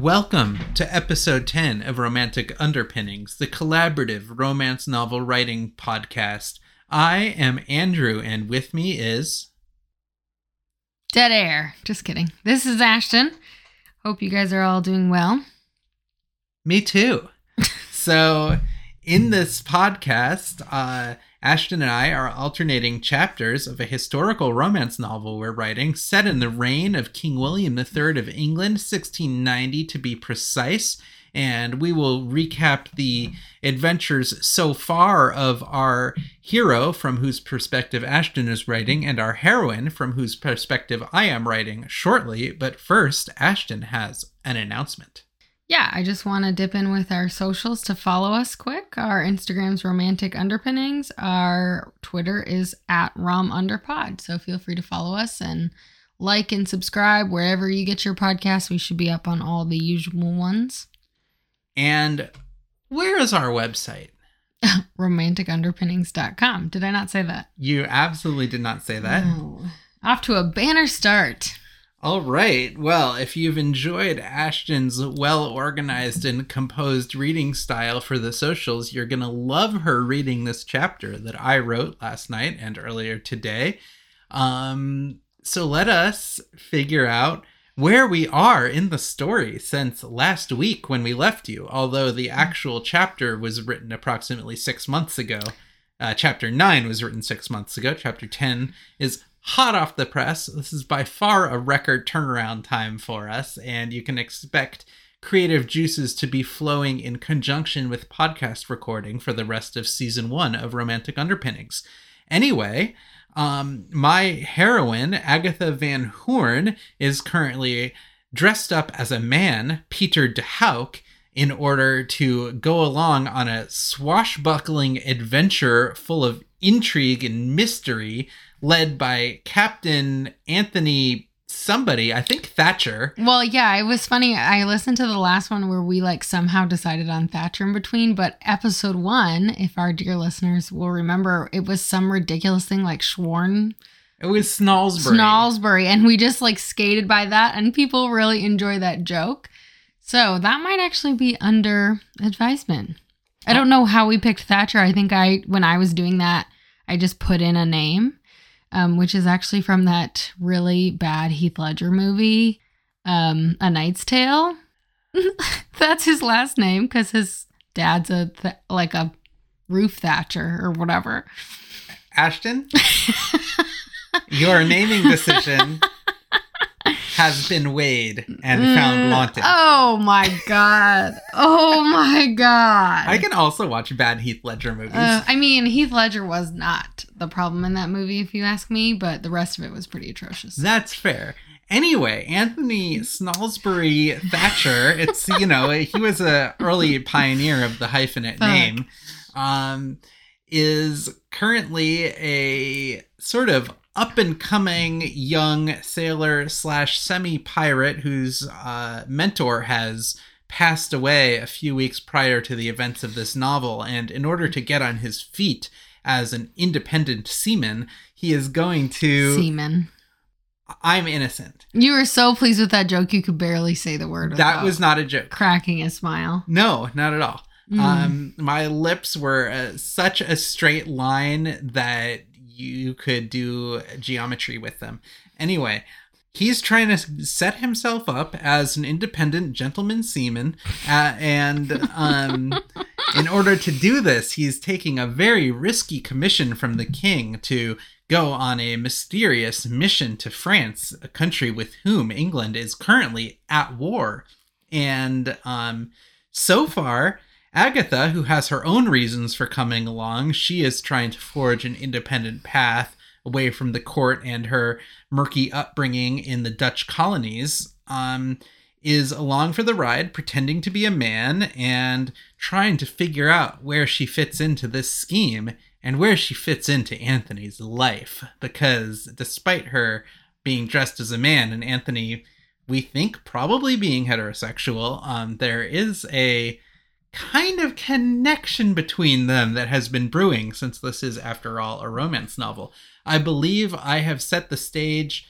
Welcome to episode 10 of Romantic Underpinnings, the collaborative romance novel writing podcast. I am Andrew, and with me is. Dead air. Just kidding. This is Ashton. Hope you guys are all doing well. Me too. so, in this podcast, uh, Ashton and I are alternating chapters of a historical romance novel we're writing set in the reign of King William III of England, 1690 to be precise. And we will recap the adventures so far of our hero, from whose perspective Ashton is writing, and our heroine, from whose perspective I am writing, shortly. But first, Ashton has an announcement. Yeah, I just want to dip in with our socials to follow us quick. Our Instagram's romantic underpinnings. Our Twitter is at rom underpod. So feel free to follow us and like and subscribe wherever you get your podcasts. We should be up on all the usual ones. And where is our website? romanticunderpinnings.com. Did I not say that? You absolutely did not say that. Off to a banner start. All right. Well, if you've enjoyed Ashton's well organized and composed reading style for the socials, you're going to love her reading this chapter that I wrote last night and earlier today. Um, so let us figure out where we are in the story since last week when we left you, although the actual chapter was written approximately six months ago. Uh, chapter 9 was written six months ago. Chapter 10 is hot off the press. This is by far a record turnaround time for us, and you can expect creative juices to be flowing in conjunction with podcast recording for the rest of season one of Romantic Underpinnings. Anyway, um, my heroine, Agatha Van Horn, is currently dressed up as a man, Peter de Hauck, in order to go along on a swashbuckling adventure full of intrigue and mystery led by Captain Anthony somebody, I think Thatcher. Well, yeah, it was funny. I listened to the last one where we like somehow decided on Thatcher in between, but episode one, if our dear listeners will remember, it was some ridiculous thing like Schworn. It was Snalsbury. Snalsbury. And we just like skated by that, and people really enjoy that joke. So that might actually be under advisement. I don't know how we picked Thatcher. I think I, when I was doing that, I just put in a name um, which is actually from that really bad Heath Ledger movie, um, A Knight's Tale. That's his last name because his dad's a th- like a roof thatcher or whatever. Ashton, your naming decision has been weighed and found mm, wanted. Oh my god! Oh my god! I can also watch bad Heath Ledger movies. Uh, I mean, Heath Ledger was not the problem in that movie, if you ask me, but the rest of it was pretty atrocious. That's fair. Anyway, Anthony Snalsbury Thatcher, it's, you know, he was a early pioneer of the hyphenate Fuck. name, um, is currently a sort of up and coming young sailor slash semi pirate whose uh, mentor has passed away a few weeks prior to the events of this novel. And in order to get on his feet as an independent seaman, he is going to. Seaman. I'm innocent. You were so pleased with that joke, you could barely say the word. That was not a joke. Cracking a smile. No, not at all. Mm. Um, my lips were uh, such a straight line that you could do geometry with them. Anyway, he's trying to set himself up as an independent gentleman seaman, uh, and um, in order to do this, he's taking a very risky commission from the king to go on a mysterious mission to France, a country with whom England is currently at war. And um, so far, Agatha, who has her own reasons for coming along, she is trying to forge an independent path away from the court and her murky upbringing in the Dutch colonies. Um, is along for the ride, pretending to be a man and trying to figure out where she fits into this scheme and where she fits into Anthony's life. Because despite her being dressed as a man and Anthony, we think probably being heterosexual, um, there is a kind of connection between them that has been brewing since this is, after all, a romance novel. I believe I have set the stage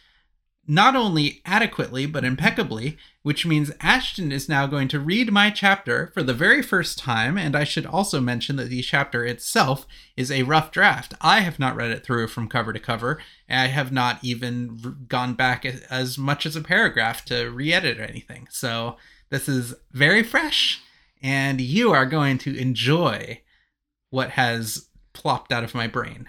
not only adequately, but impeccably, which means Ashton is now going to read my chapter for the very first time. And I should also mention that the chapter itself is a rough draft. I have not read it through from cover to cover. I have not even gone back as much as a paragraph to re edit anything. So this is very fresh, and you are going to enjoy what has plopped out of my brain.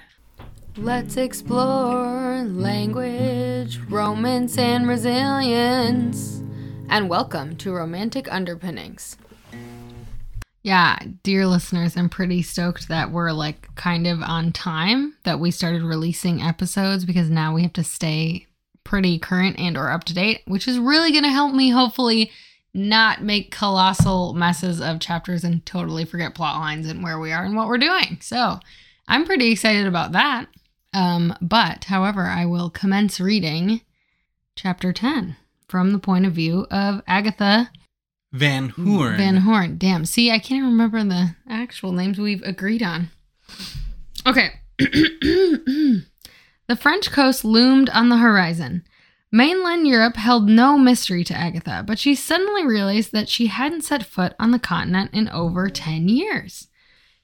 Let's explore language, romance, and resilience. And welcome to Romantic Underpinnings. Yeah, dear listeners, I'm pretty stoked that we're like kind of on time that we started releasing episodes because now we have to stay pretty current and or up to date, which is really going to help me hopefully not make colossal messes of chapters and totally forget plot lines and where we are and what we're doing. So, I'm pretty excited about that. Um, but, however, I will commence reading chapter 10 from the point of view of Agatha Van Horn. Van Horn. Damn. See, I can't even remember the actual names we've agreed on. Okay. the French coast loomed on the horizon. Mainland Europe held no mystery to Agatha, but she suddenly realized that she hadn't set foot on the continent in over 10 years.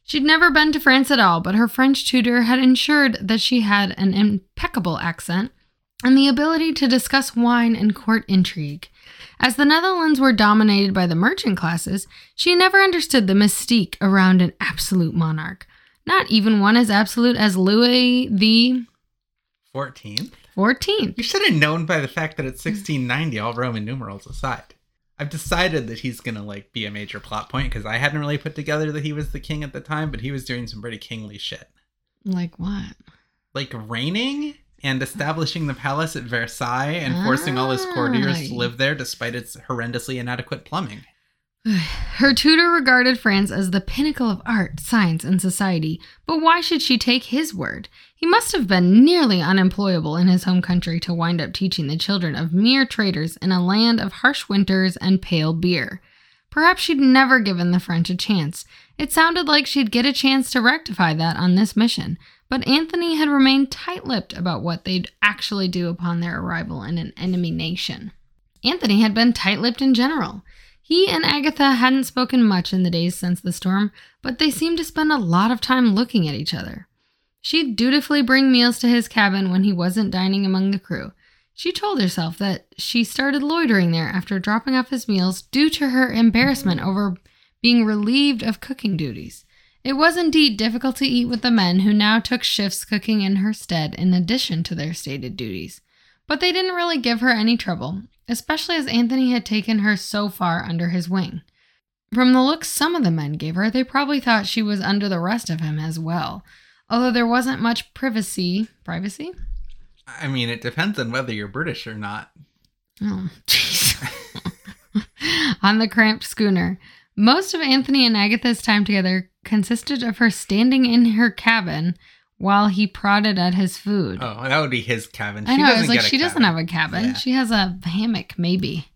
She'd never been to France at all, but her French tutor had ensured that she had an impeccable accent and the ability to discuss wine and court intrigue. As the Netherlands were dominated by the merchant classes, she never understood the mystique around an absolute monarch, not even one as absolute as Louis the 14th. 14th. You should have known by the fact that it's 1690, all Roman numerals aside. I've decided that he's gonna like be a major plot point because I hadn't really put together that he was the king at the time, but he was doing some pretty kingly shit, Like what? like reigning and establishing the palace at Versailles and forcing all his courtiers to Ah. live there despite its horrendously inadequate plumbing. Her tutor regarded France as the pinnacle of art, science, and society, but why should she take his word? He must have been nearly unemployable in his home country to wind up teaching the children of mere traders in a land of harsh winters and pale beer. Perhaps she'd never given the French a chance. It sounded like she'd get a chance to rectify that on this mission, but Anthony had remained tight lipped about what they'd actually do upon their arrival in an enemy nation. Anthony had been tight lipped in general. He and Agatha hadn't spoken much in the days since the storm, but they seemed to spend a lot of time looking at each other. She'd dutifully bring meals to his cabin when he wasn't dining among the crew. She told herself that she started loitering there after dropping off his meals due to her embarrassment over being relieved of cooking duties. It was indeed difficult to eat with the men who now took shifts cooking in her stead in addition to their stated duties. But they didn't really give her any trouble, especially as Anthony had taken her so far under his wing. From the looks some of the men gave her, they probably thought she was under the rest of him as well. Although there wasn't much privacy. Privacy? I mean, it depends on whether you're British or not. Oh, jeez. On the cramped schooner. Most of Anthony and Agatha's time together consisted of her standing in her cabin while he prodded at his food. Oh, that would be his cabin. I know. I was like, get a she doesn't have a cabin. Yeah. She has a hammock, maybe.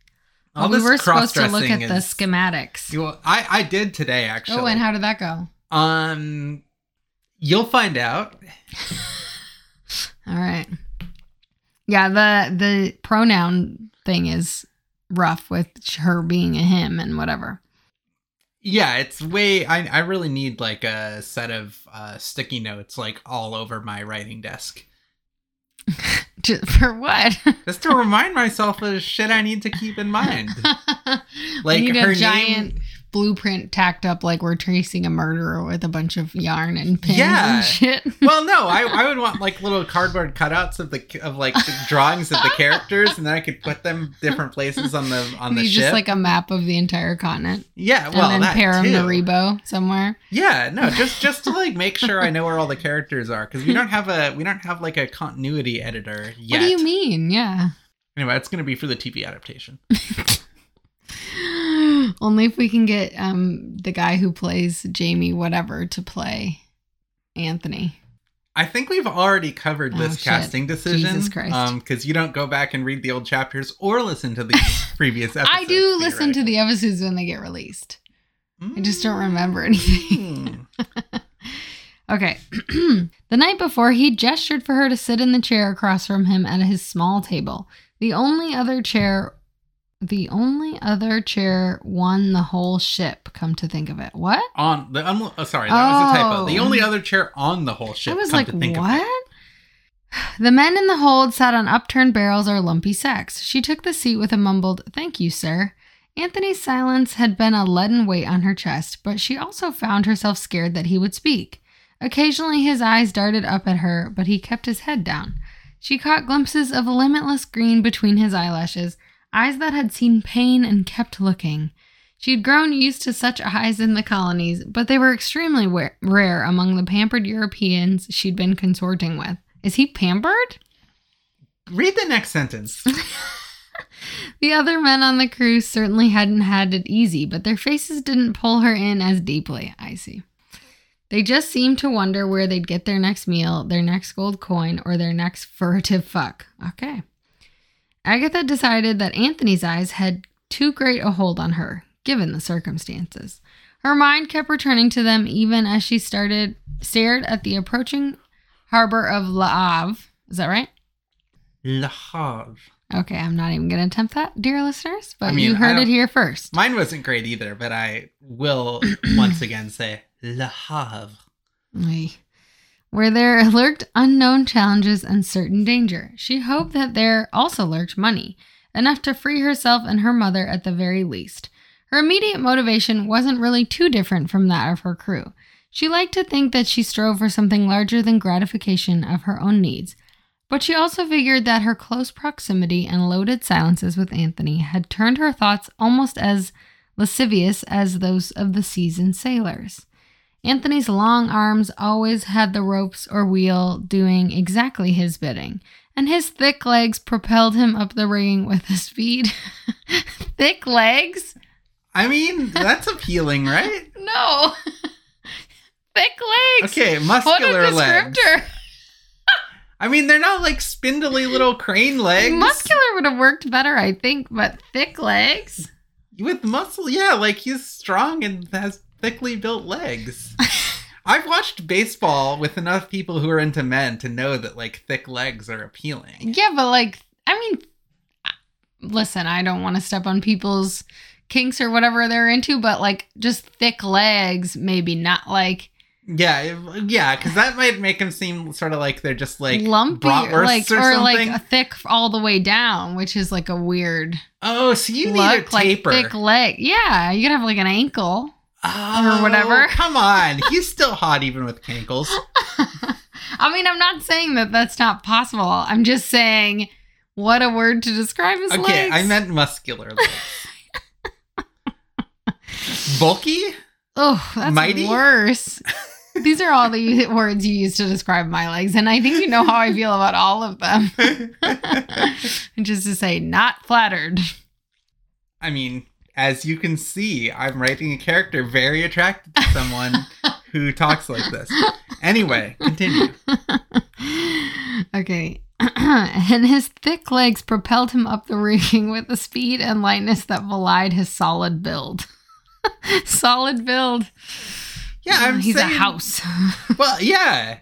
All Well, we were supposed to look at cross-dressing the schematics. Well, I I did today actually. Oh, and how did that go? Um, you'll find out. All right. Yeah, the the pronoun thing is rough with her being a him and whatever. Yeah, it's way. I I really need like a set of uh, sticky notes like all over my writing desk, For what? just to remind myself of shit I need to keep in mind. Like her a giant name. Blueprint tacked up like we're tracing a murderer with a bunch of yarn and pins Yeah. and shit. Well, no, I, I would want like little cardboard cutouts of the of like the drawings of the characters, and then I could put them different places on the on the ship. just like a map of the entire continent, yeah, well, and then that pair them too. to Rebo somewhere. Yeah, no, just just to like make sure I know where all the characters are because we don't have a we don't have like a continuity editor yet. What do you mean? Yeah. Anyway, it's going to be for the TV adaptation. Only if we can get um the guy who plays Jamie whatever to play Anthony. I think we've already covered Oh, this shit. casting decision. Jesus Christ. Um, because you don't go back and read the old chapters or listen to the previous episodes. I do listen to the episodes when they get released. I just don't remember anything. Mm. Okay. the night before, he gestured for her to sit in the chair across from him at his small table. The only other chair the only other chair won the whole ship, come to think of it. What? On the um, oh, sorry, that was a typo. The Oh. only other chair on the whole ship. I was come like, to think of what? The men in the hold sat on upturned barrels or lumpy sacks. She took the seat with a mumbled, Thank you, sir. Anthony's silence had been a leaden weight on her chest, but she also found herself scared that he would speak. Occasionally his eyes darted up at her, but he kept his head down. She caught glimpses of limitless green between his eyelashes, eyes that had seen pain and kept looking. She'd grown used to such eyes in the colonies, but they were extremely wa- rare among the pampered Europeans she'd been consorting with. Is he pampered? Read the next sentence. The other men on the cruise certainly hadn't had it easy, but their faces didn't pull her in as deeply. I see. They just seemed to wonder where they'd get their next meal, their next gold coin, or their next furtive fuck. Okay. Agatha decided that Anthony's eyes had too great a hold on her, given the circumstances. Her mind kept returning to them even as she started stared at the approaching harbor of La Havre. Is that right? Le Havre. Okay, I'm not even going to attempt that, dear listeners, but I mean, you heard it here first. Mine wasn't great either, but I will once again say Le Havre. Ay. Where there lurked unknown challenges and certain danger. She hoped that there also lurked money, enough to free herself and her mother at the very least. Her immediate motivation wasn't really too different from that of her crew. She liked to think that she strove for something larger than gratification of her own needs, but she also figured that her close proximity and loaded silences with Anthony had turned her thoughts almost as lascivious as those of the seasoned sailors. Anthony's long arms always had the ropes or wheel doing exactly his bidding, and his thick legs propelled him up the rigging with a speed. thick legs? I mean, that's appealing, right? No. thick legs. Okay, muscular What a legs. I mean, they're not like spindly little crane legs. Muscular would have worked better, I think, but thick legs? With muscle, yeah, like he's strong and has thickly built legs. I've watched baseball with enough people who are into men to know that like thick legs are appealing. Yeah, but like, I mean, listen, I don't want to step on people's kinks or whatever they're into, but like, just thick legs, maybe not like Yeah, yeah, because that might make them seem sort of like they're just like lumpy, like or, or, something. like thick all the way down, which is like a weird oh, so you need a taper like thick leg. Yeah, you could have like an ankle. Oh, or whatever. Come on, he's still hot even with cankles. I mean, I'm not saying that that's not possible. I'm just saying what a word to describe his Okay, legs. I meant muscular legs. Bulky? Oh, that's Mighty? worse. These are all the words you use to describe my legs, and I think you know how I feel about all of them. Just to say, not flattered. I mean, as you can see, I'm writing a character very attracted to someone who talks like this. Anyway, continue. okay. and his thick legs propelled him up the rigging with a speed and lightness that belied his solid build. solid build. Yeah, I'm He's saying, a house. Well, yeah.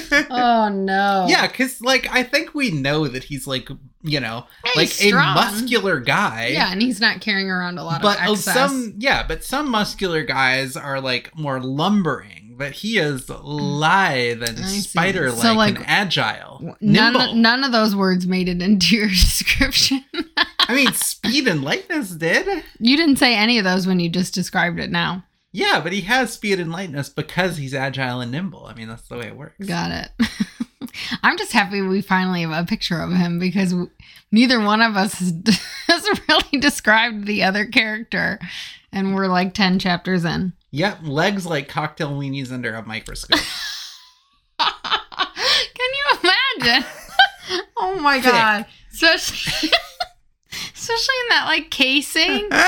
Oh no. Yeah, because like I think we know that he's like you know like a muscular guy. Yeah, and he's not carrying around a lot but of uh, excess. some yeah, but some muscular guys are like more lumbering. But he is lithe and spider-like So, like, and agile, none, none of those words made it into your description. I mean, speed and lightness did. you didn't say any of those when you just described it now. Yeah, but he has speed and lightness because he's agile and nimble. I mean, that's the way it works. Got it. I'm just happy we finally have a picture of him because w- neither one of us has, has really described the other character. And we're like 10 chapters in. Yep, legs like cocktail weenies under a microscope. Can you imagine? oh my Thick. God. Especially, especially in that like casing.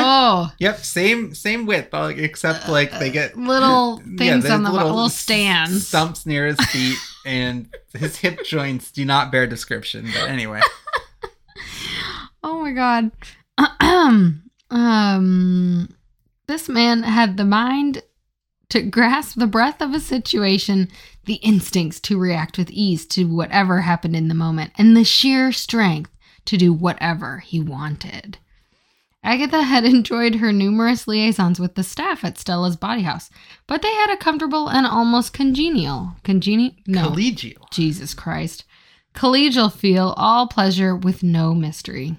Oh. Yep, same same width, uh, except like they get little things there's on the little, s- stands. stumps near his feet, and his hip joints do not bear description. But anyway, Oh my god. um this man had the mind to grasp the breadth of a situation, the instincts to react with ease to whatever happened in the moment, and the sheer strength to do whatever he wanted. Agatha had enjoyed her numerous liaisons with the staff at Stella's Bawdy House, but they had a comfortable and almost congenial, congenial, no, Collegial. Jesus Christ, collegial feel, all pleasure with no mystery.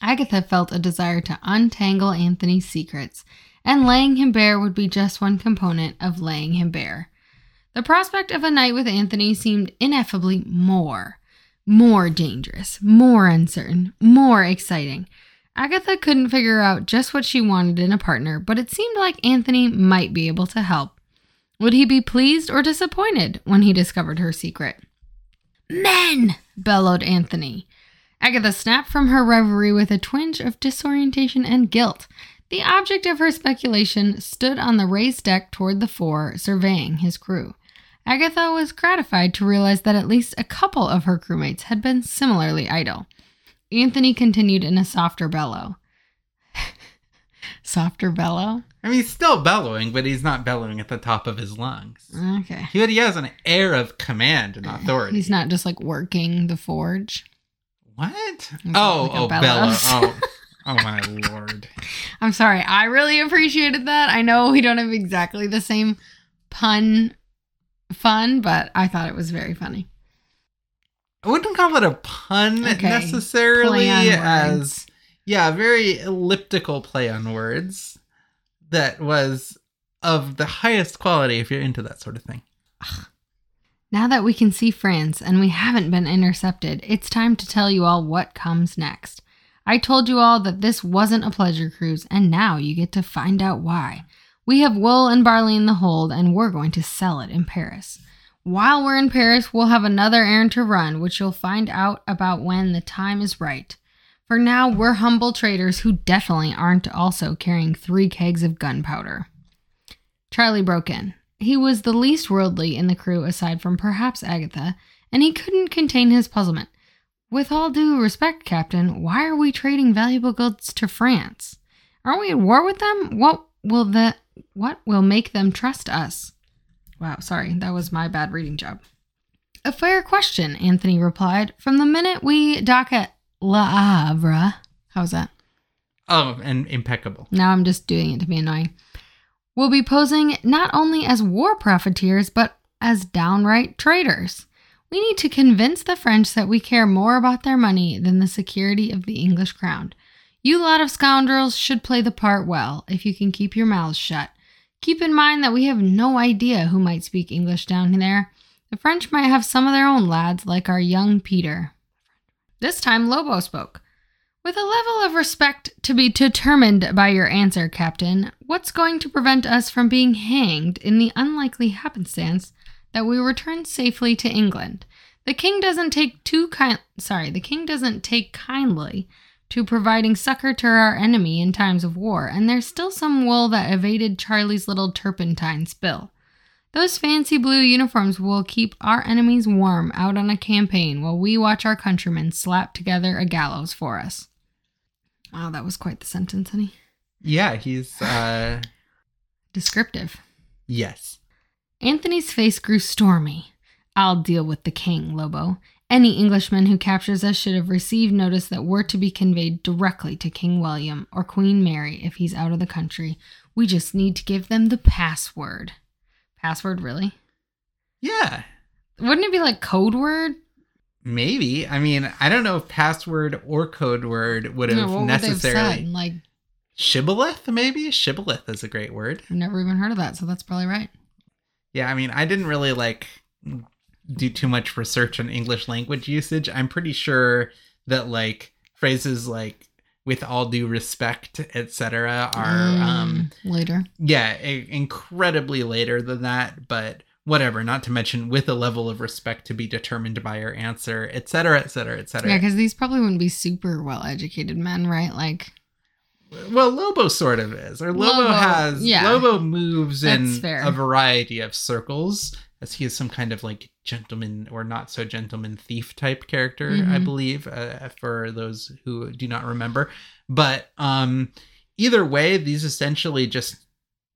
Agatha felt a desire to untangle Anthony's secrets, and laying him bare would be just one component of laying him bare. The prospect of a night with Anthony seemed ineffably more, more dangerous, more uncertain, more exciting. Agatha couldn't figure out just what she wanted in a partner, but it seemed like Anthony might be able to help. Would he be pleased or disappointed when he discovered her secret? Men! bellowed Anthony. Agatha snapped from her reverie with a twinge of disorientation and guilt. The object of her speculation stood on the raised deck toward the fore, surveying his crew. Agatha was gratified to realize that at least a couple of her crewmates had been similarly idle. Anthony continued in a softer bellow. softer bellow? I mean, he's still bellowing, but he's not bellowing at the top of his lungs. Okay. He, he has an air of command and authority. He's not just like working the forge. What? He's Oh, like oh, bellow. Oh, oh my lord. I'm sorry. I really appreciated that. I know we don't have exactly the same pun fun, but I thought it was very funny. I wouldn't call it a pun Okay. necessarily, as words. yeah, a very elliptical play on words that was of the highest quality if you're into that sort of thing. Now that we can see France and we haven't been intercepted, it's time to tell you all what comes next. I told you all that this wasn't a pleasure cruise, and now you get to find out why. We have wool and barley in the hold, and we're going to sell it in Paris. While we're in Paris, we'll have another errand to run, which you'll find out about when the time is right. For now, we're humble traders who definitely aren't also carrying three kegs of gunpowder. Charlie broke in. He was the least worldly in the crew aside from perhaps Agatha, and he couldn't contain his puzzlement. With all due respect, Captain, why are we trading valuable goods to France? Aren't we at war with them? What will the what will make them trust us? Wow, sorry, that was my bad reading job. A fair question, Anthony replied. From the minute we dock at La Havre, how's that? Oh, and impeccable. Now I'm just doing it to be annoying. We'll be posing not only as war profiteers, but as downright traitors. We need to convince the French that we care more about their money than the security of the English crown. You lot of scoundrels should play the part well if you can keep your mouths shut. Keep in mind that we have no idea who might speak English down there. The French might have some of their own lads, like our young Peter. This time Lobo spoke. With a level of respect to be determined by your answer, Captain, what's going to prevent us from being hanged in the unlikely happenstance that we return safely to England? The king doesn't take too kind sorry, the king doesn't take kindly to providing succor to our enemy in times of war, and there's still some wool that evaded Charlie's little turpentine spill. Those fancy blue uniforms will keep our enemies warm out on a campaign while we watch our countrymen slap together a gallows for us. Wow, that was quite the sentence, honey. Yeah, he's uh Descriptive. yes. Anthony's face grew stormy. I'll deal with the king, Lobo. Any Englishman who captures us should have received notice that we're to be conveyed directly to King William or Queen Mary if he's out of the country. We just need to give them the password. Password, really? Yeah. Wouldn't it be like code word? Maybe. I mean, I don't know if password or code word would have Yeah, what would they have necessarily said? Like, shibboleth, maybe? Shibboleth is a great word. I've never even heard of that, so that's probably right. Yeah, I mean, I didn't really like do too much research on English language usage. I'm pretty sure that like phrases like with all due respect, etc. are um Mm, later. yeah, i- incredibly later than that, but whatever, not to mention with a level of respect to be determined by your answer, etc., etc., etc. Yeah, because these probably wouldn't be super well educated men, right? Like, Well, Lobo sort of is. Or Lobo, Lobo, has yeah. Lobo moves in fair. a variety of circles as he is some kind of like gentleman or not so gentleman thief type character, I Mhm. believe, uh, for those who do not remember. But um either way, these essentially just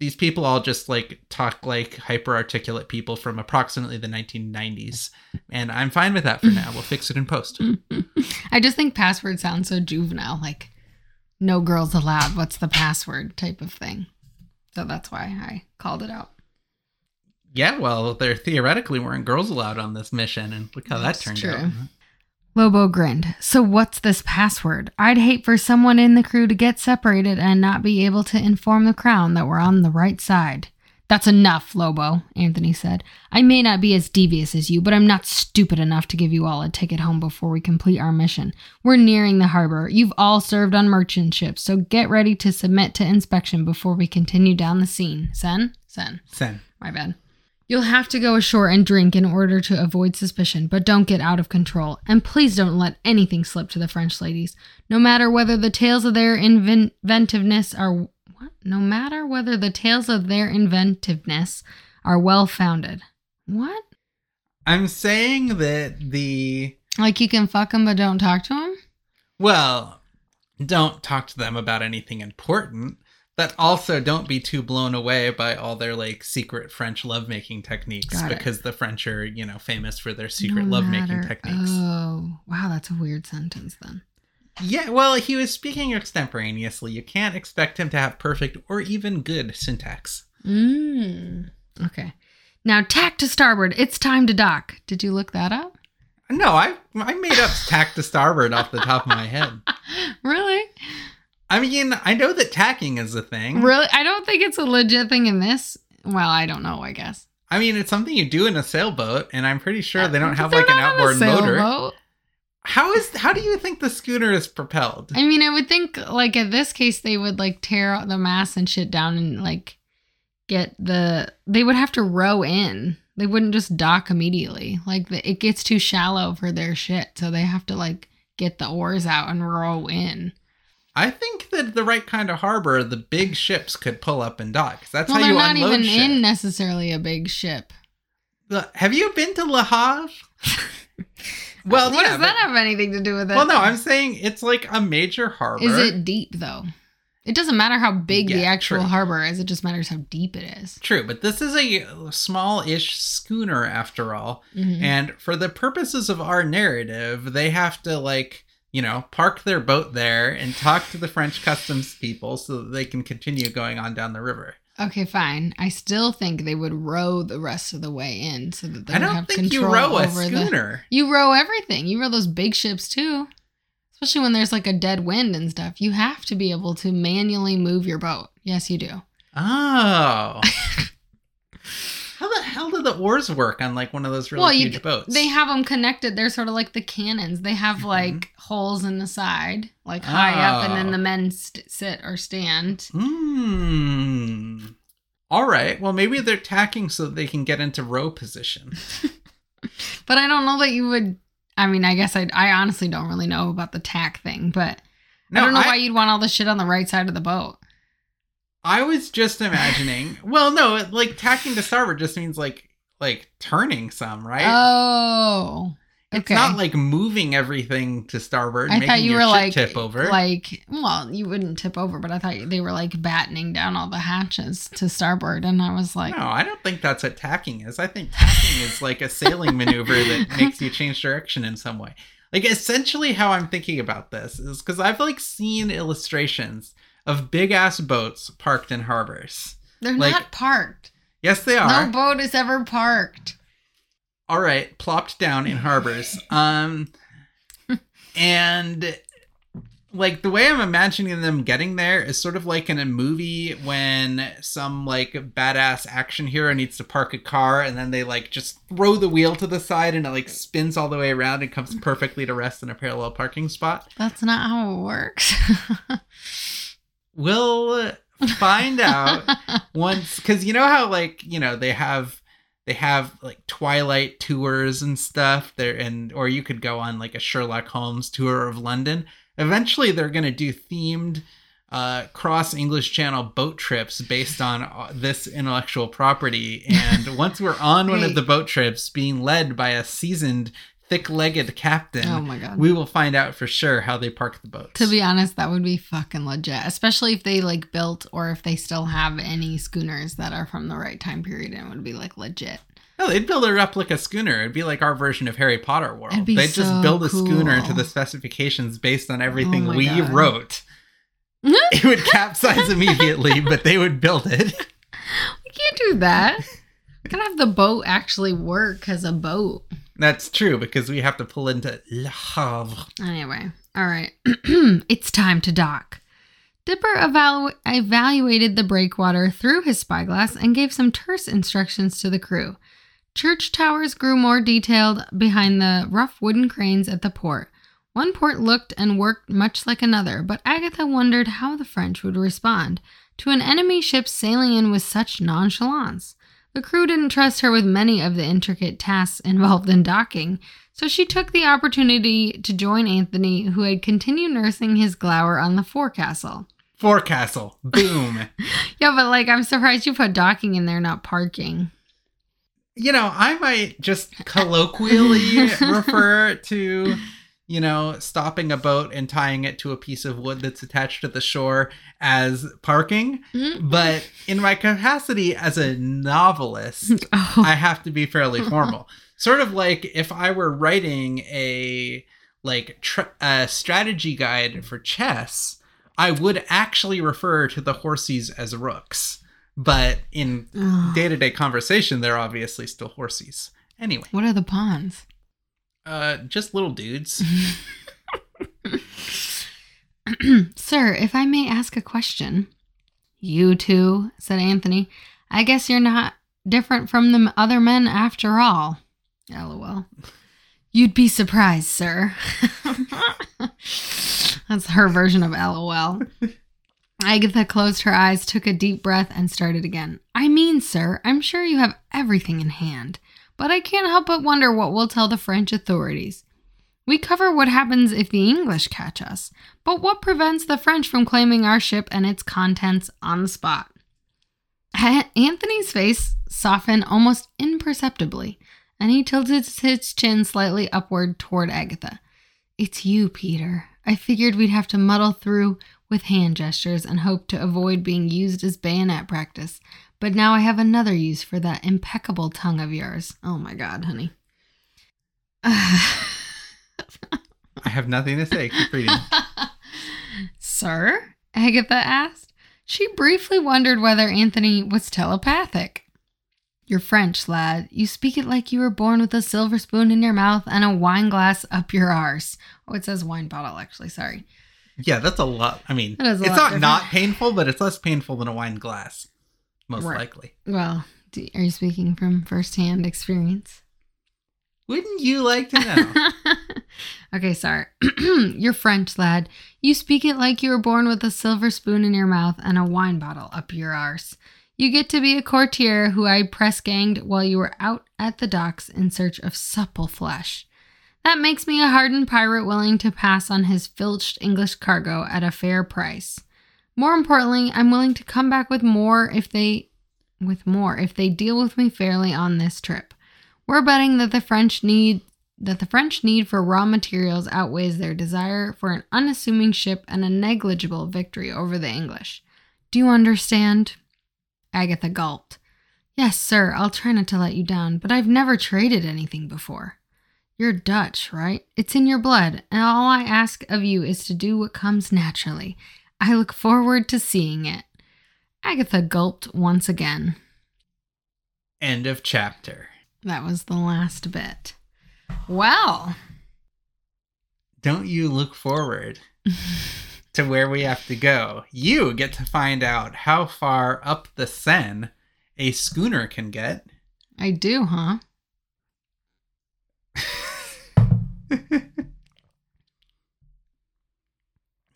these people all just like talk like hyper articulate people from approximately the 1990s. And I'm fine with that for now. We'll fix it in post. I just think password sounds so juvenile, like no girls allowed. What's the password type of thing. So that's why I called it out. Yeah, well, there theoretically weren't girls allowed on this mission, and look how That's that turned true. out. Lobo grinned. So what's this password? I'd hate for someone in the crew to get separated and not be able to inform the crown that we're on the right side. That's enough, Lobo, Anthony said. I may not be as devious as you, but I'm not stupid enough to give you all a ticket home before we complete our mission. We're nearing the harbor. You've all served on merchant ships, so get ready to submit to inspection before we continue down the scene. Sen? Sen. Sen. My bad. You'll have to go ashore and drink in order to avoid suspicion, but don't get out of control. And please don't let anything slip to the French ladies. No matter whether the tales of their inventiveness are what? No matter whether the tales of their inventiveness are well founded. What? I'm saying that the Like you can fuck them but don't talk to them? well, don't talk to them about anything important, but also don't be too blown away by all their like secret French lovemaking techniques Got it. because the French are, you know, famous for their secret No lovemaking techniques. Oh, wow, that's a weird sentence then. Yeah, well, he was speaking extemporaneously. You can't expect him to have perfect or even good syntax. Mm. Okay. Now tack to starboard. It's time to dock. Did you look that up? No, I I made up tack to starboard off the top of my head. Really? I mean, I know that tacking is a thing. Really? I don't think it's a legit thing in this. Well, I don't know, I guess. I mean, it's something you do in a sailboat, and I'm pretty sure they don't have like an not on a outboard motor. How is how do you think the schooner is propelled? I mean, I would think like in this case they would like tear the mast and shit down and like get the they would have to row in. They wouldn't just dock immediately. Like the, it gets too shallow for their shit, so they have to like get the oars out and row in. I think that the right kind of harbor, the big ships could pull up and dock. That's well, how they're not even shit. in necessarily a big ship. Have you been to Le Havre? well, what yeah, does but- that have anything to do with it? well, no, I'm saying it's like a major harbor. Is it deep though? It doesn't matter how big the actual true. harbor is. It just matters how deep it is. True, but this is a small-ish schooner after all. Mhm. And for the purposes of our narrative, they have to like, you know, park their boat there and talk to the French customs people so that they can continue going on down the river. Okay, fine. I still think they would row the rest of the way in so that they I don't have think you row a over the. schooner. You row everything. You row those big ships too, especially when there's like a dead wind and stuff. You have to be able to manually move your boat. Yes, you do. Oh. How hell do the oars work on like one of those really Well, you- huge boats? They have them connected. They're sort of like the cannons. They have Mhm. like holes in the side, like high up, and then the men st- sit or stand. Hmm. All right. Well, maybe they're tacking so that they can get into row position. But I don't know that you would. I mean, I guess I I honestly don't really know about the tack thing, but I don't know why you'd want all the shit on the right side of the boat. I was just imagining. well, no, like tacking to starboard just means like like turning some, right? Oh, it's okay. not like moving everything to starboard. I thought you were like tip over. like well, you wouldn't tip over, but I thought they were like battening down all the hatches to starboard, and I was like, no, I don't think that's what tacking is. I think tacking is like a sailing maneuver that makes you change direction in some way. Like essentially how I'm thinking about this is because I've like seen illustrations of big ass boats parked in harbors. they're like- not parked. Yes, they are. No boat is ever parked. all right plopped down in harbors um and like the way i'm imagining them getting there is sort of like in a movie when some like badass action hero needs to park a car and then they like just throw the wheel to the side and it like spins all the way around and comes perfectly to rest in a parallel parking spot That's not how it works. we'll find out once because you know how like you know they have they have like twilight tours and stuff there and or you could go on like a sherlock holmes tour of london. Eventually they're going to do themed uh, cross english channel boat trips based on uh, this intellectual property. And once we're on one of the boat trips being led by a seasoned thick-legged captain, Oh my god. we will find out for sure how they park the boats. to be honest, that would be fucking legit, especially if they like built or if they still have any schooners that are from the right time period and would be like legit. no, they'd build a replica schooner. It'd be like our version of Harry Potter World. They'd just build a schooner to the specifications based on everything oh my we God. wrote. It would capsize immediately, but they would build it. We can't do that. Gotta have the boat actually work as a boat. That's true because we have to pull into Le Havre. Anyway, all right. it's time to dock. Dipper evalu- evaluated the breakwater through his spyglass and gave some terse instructions to the crew. Church towers grew more detailed behind the rough wooden cranes at the port. One port looked and worked much like another, but Agatha wondered how the French would respond to an enemy ship sailing in with such nonchalance. The crew didn't trust her with many of the intricate tasks involved in docking, so she took the opportunity to join Anthony, who had continued nursing his glower on the forecastle. Forecastle. Boom. Yeah, but like, I'm surprised you put docking in there, not parking. you know, I might just colloquially refer to, you know, stopping a boat and tying it to a piece of wood that's attached to the shore as parking. Mm. But in my capacity as a novelist, Oh, I have to be fairly formal. Sort of like if I were writing a like tr- a strategy guide for chess, I would actually refer to the horsies as rooks. But in day to day conversation, they're obviously still horsies. Anyway, what are the pawns? Uh, just little dudes. Sir, if I may ask a question. You too, said Anthony. I guess you're not different from the other men after all. LOL. You'd be surprised, sir. That's her version of LOL. Agatha closed her eyes, took a deep breath, and started again. I mean, sir, I'm sure you have everything in hand, but I can't help but wonder what we'll tell the French authorities. We cover what happens if the English catch us, but what prevents the French from claiming our ship and its contents on the spot? Anthony's face softened almost imperceptibly, and he tilted his chin slightly upward toward Agatha. It's you, Peter. I figured we'd have to muddle through with hand gestures and hope to avoid being used as bayonet practice, but now I have another use for that impeccable tongue of yours. Oh my god, honey. I have nothing to say. Keep reading. Sir? Agatha asked. She briefly wondered whether Anthony was telepathic. You're French, lad. You speak it like you were born with a silver spoon in your mouth and a wine glass up your arse. Oh, it says wine bottle, actually. Sorry. Yeah, that's a lot. I mean, That is a it's not different. not painful, but it's less painful than a wine glass, most Right. likely. Well, do, are you speaking from firsthand experience? Wouldn't you like to know? okay, sorry. You're French, lad. You speak it like you were born with a silver spoon in your mouth and a wine bottle up your arse. You get to be a courtier who I press ganged while you were out at the docks in search of supple flesh. That makes me a hardened pirate willing to pass on his filched English cargo at a fair price. More importantly, I'm willing to come back with more if they with more if they deal with me fairly on this trip. We're betting that the French need that the French need for raw materials outweighs their desire for an unassuming ship and a negligible victory over the English. Do you understand? Agatha gulped. Yes, sir, I'll try not to let you down, but I've never traded anything before. You're Dutch, right? It's in your blood, and all I ask of you is to do what comes naturally. I look forward to seeing it. Agatha gulped once again. End of chapter. That was the last bit. Well, Don't you look forward to where we have to go? You get to find out how far up the Seine a schooner can get. I do, huh?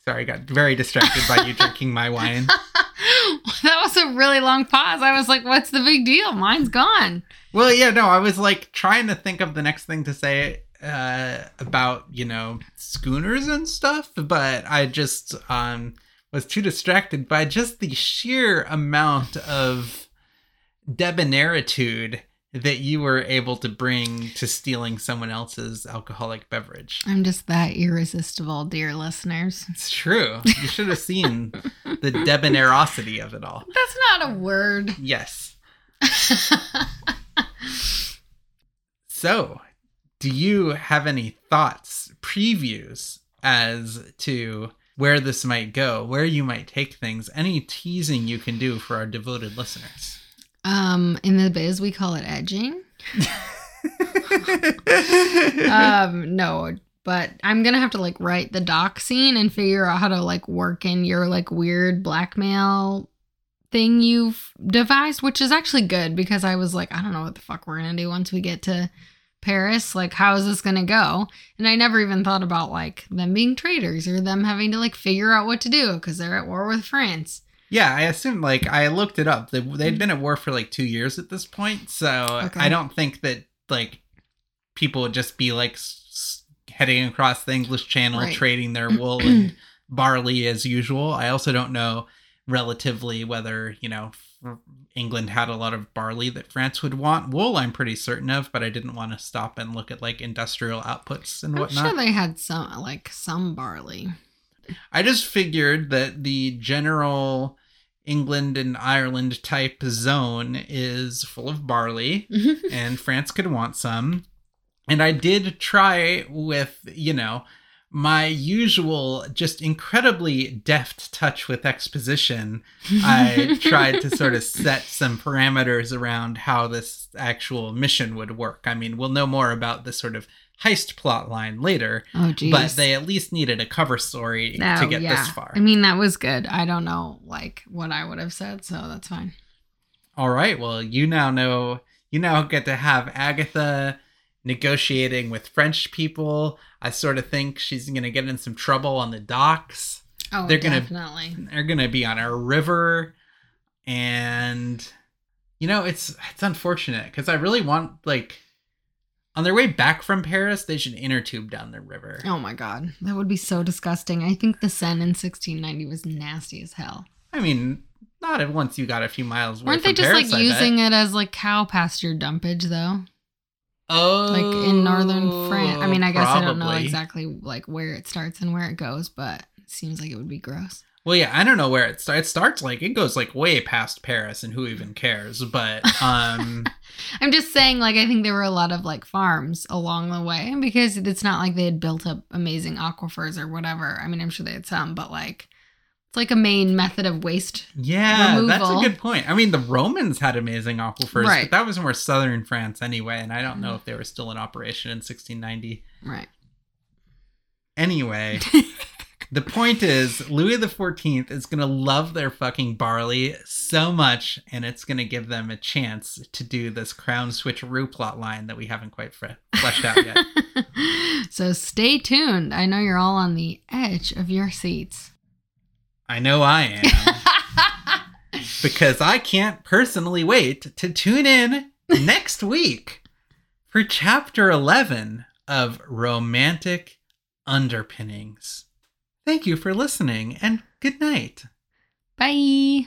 Sorry, I got very distracted by you drinking my wine. that was a really long pause. I was like, what's the big deal? Mine's gone. Well, yeah, no, I was like trying to think of the next thing to say uh, about, you know, schooners and stuff, but I just um, was too distracted by just the sheer amount of debonairitude that you were able to bring to stealing someone else's alcoholic beverage. I'm just that irresistible, dear listeners. It's true. You should have seen the debonairosity of it all. That's not a word. Yes. So, do you have any thoughts, previews as to where this might go, where you might take things, any teasing you can do for our devoted listeners? Um, in the biz, we call it edging. um, no, but I'm gonna have to like write the dock scene and figure out how to like work in your like weird blackmail thing you've devised, which is actually good because I was like, I don't know what the fuck we're gonna do once we get to Paris. Like, how is this gonna go? And I never even thought about like them being traitors or them having to like figure out what to do because they're at war with France. Yeah, I assume, like, I looked it up. They- They'd mm-hmm. been at war for like two years at this point. So Okay. I don't think that, like, people would just be like s- heading across the English Channel, Right. trading their wool and barley as usual. I also don't know relatively whether, you know, England had a lot of barley that France would want. Wool, I'm pretty certain of, but I didn't want to stop and look at like industrial outputs and I'm whatnot. sure they had some like some barley. I just figured that the general England and Ireland type zone is full of barley and France could want some. And I did try with, you know, my usual just incredibly deft touch with exposition. I tried to sort of set some parameters around how this actual mission would work. I mean, we'll know more about this sort of heist plot line later, Oh geez. but they at least needed a cover story to Oh, get yeah. this far. I mean, that was good. I don't know like what I would have said, so that's fine. All right. Well, you now know. You now get to have Agatha negotiating with French people. I sort of think she's going to get in some trouble on the docks. Oh, They're gonna- definitely. They're going to be on a river, and you know it's it's unfortunate because I really want like on their way back from Paris they should inner tube down the river. Oh my god, that would be so disgusting. I think the Seine in 1690 was nasty as hell. I mean, not at once you got a few miles. Weren't they just Paris, like I bet. using it as like cow pasture dumpage though? Oh, Like in northern oh, France. I mean, I guess I don't know exactly like where it starts and where it goes, but it seems like it would be gross. Well, yeah, I don't know where it starts. It starts like it goes like way past Paris, and who even cares? But um, I'm just saying, like, I think there were a lot of like farms along the way because it's not like they had built up amazing aquifers or whatever. I mean, I'm sure they had some, but like, it's like a main method of waste. yeah, that's a good point. I mean, the Romans had amazing aquifers, Right. but that was more southern France anyway, and I don't know if they were still in operation in 1690. Right. Anyway, the point is, Louis the Fourteenth is gonna love their fucking barley so much, and it's gonna give them a chance to do this crown switcheroo plot line that we haven't quite fre- fleshed out yet. so stay tuned. I know you're all on the edge of your seats. I know I am. because I can't personally wait to tune in next week for chapter 11 of Romantic Underpinnings. Thank you for listening and good night. Bye.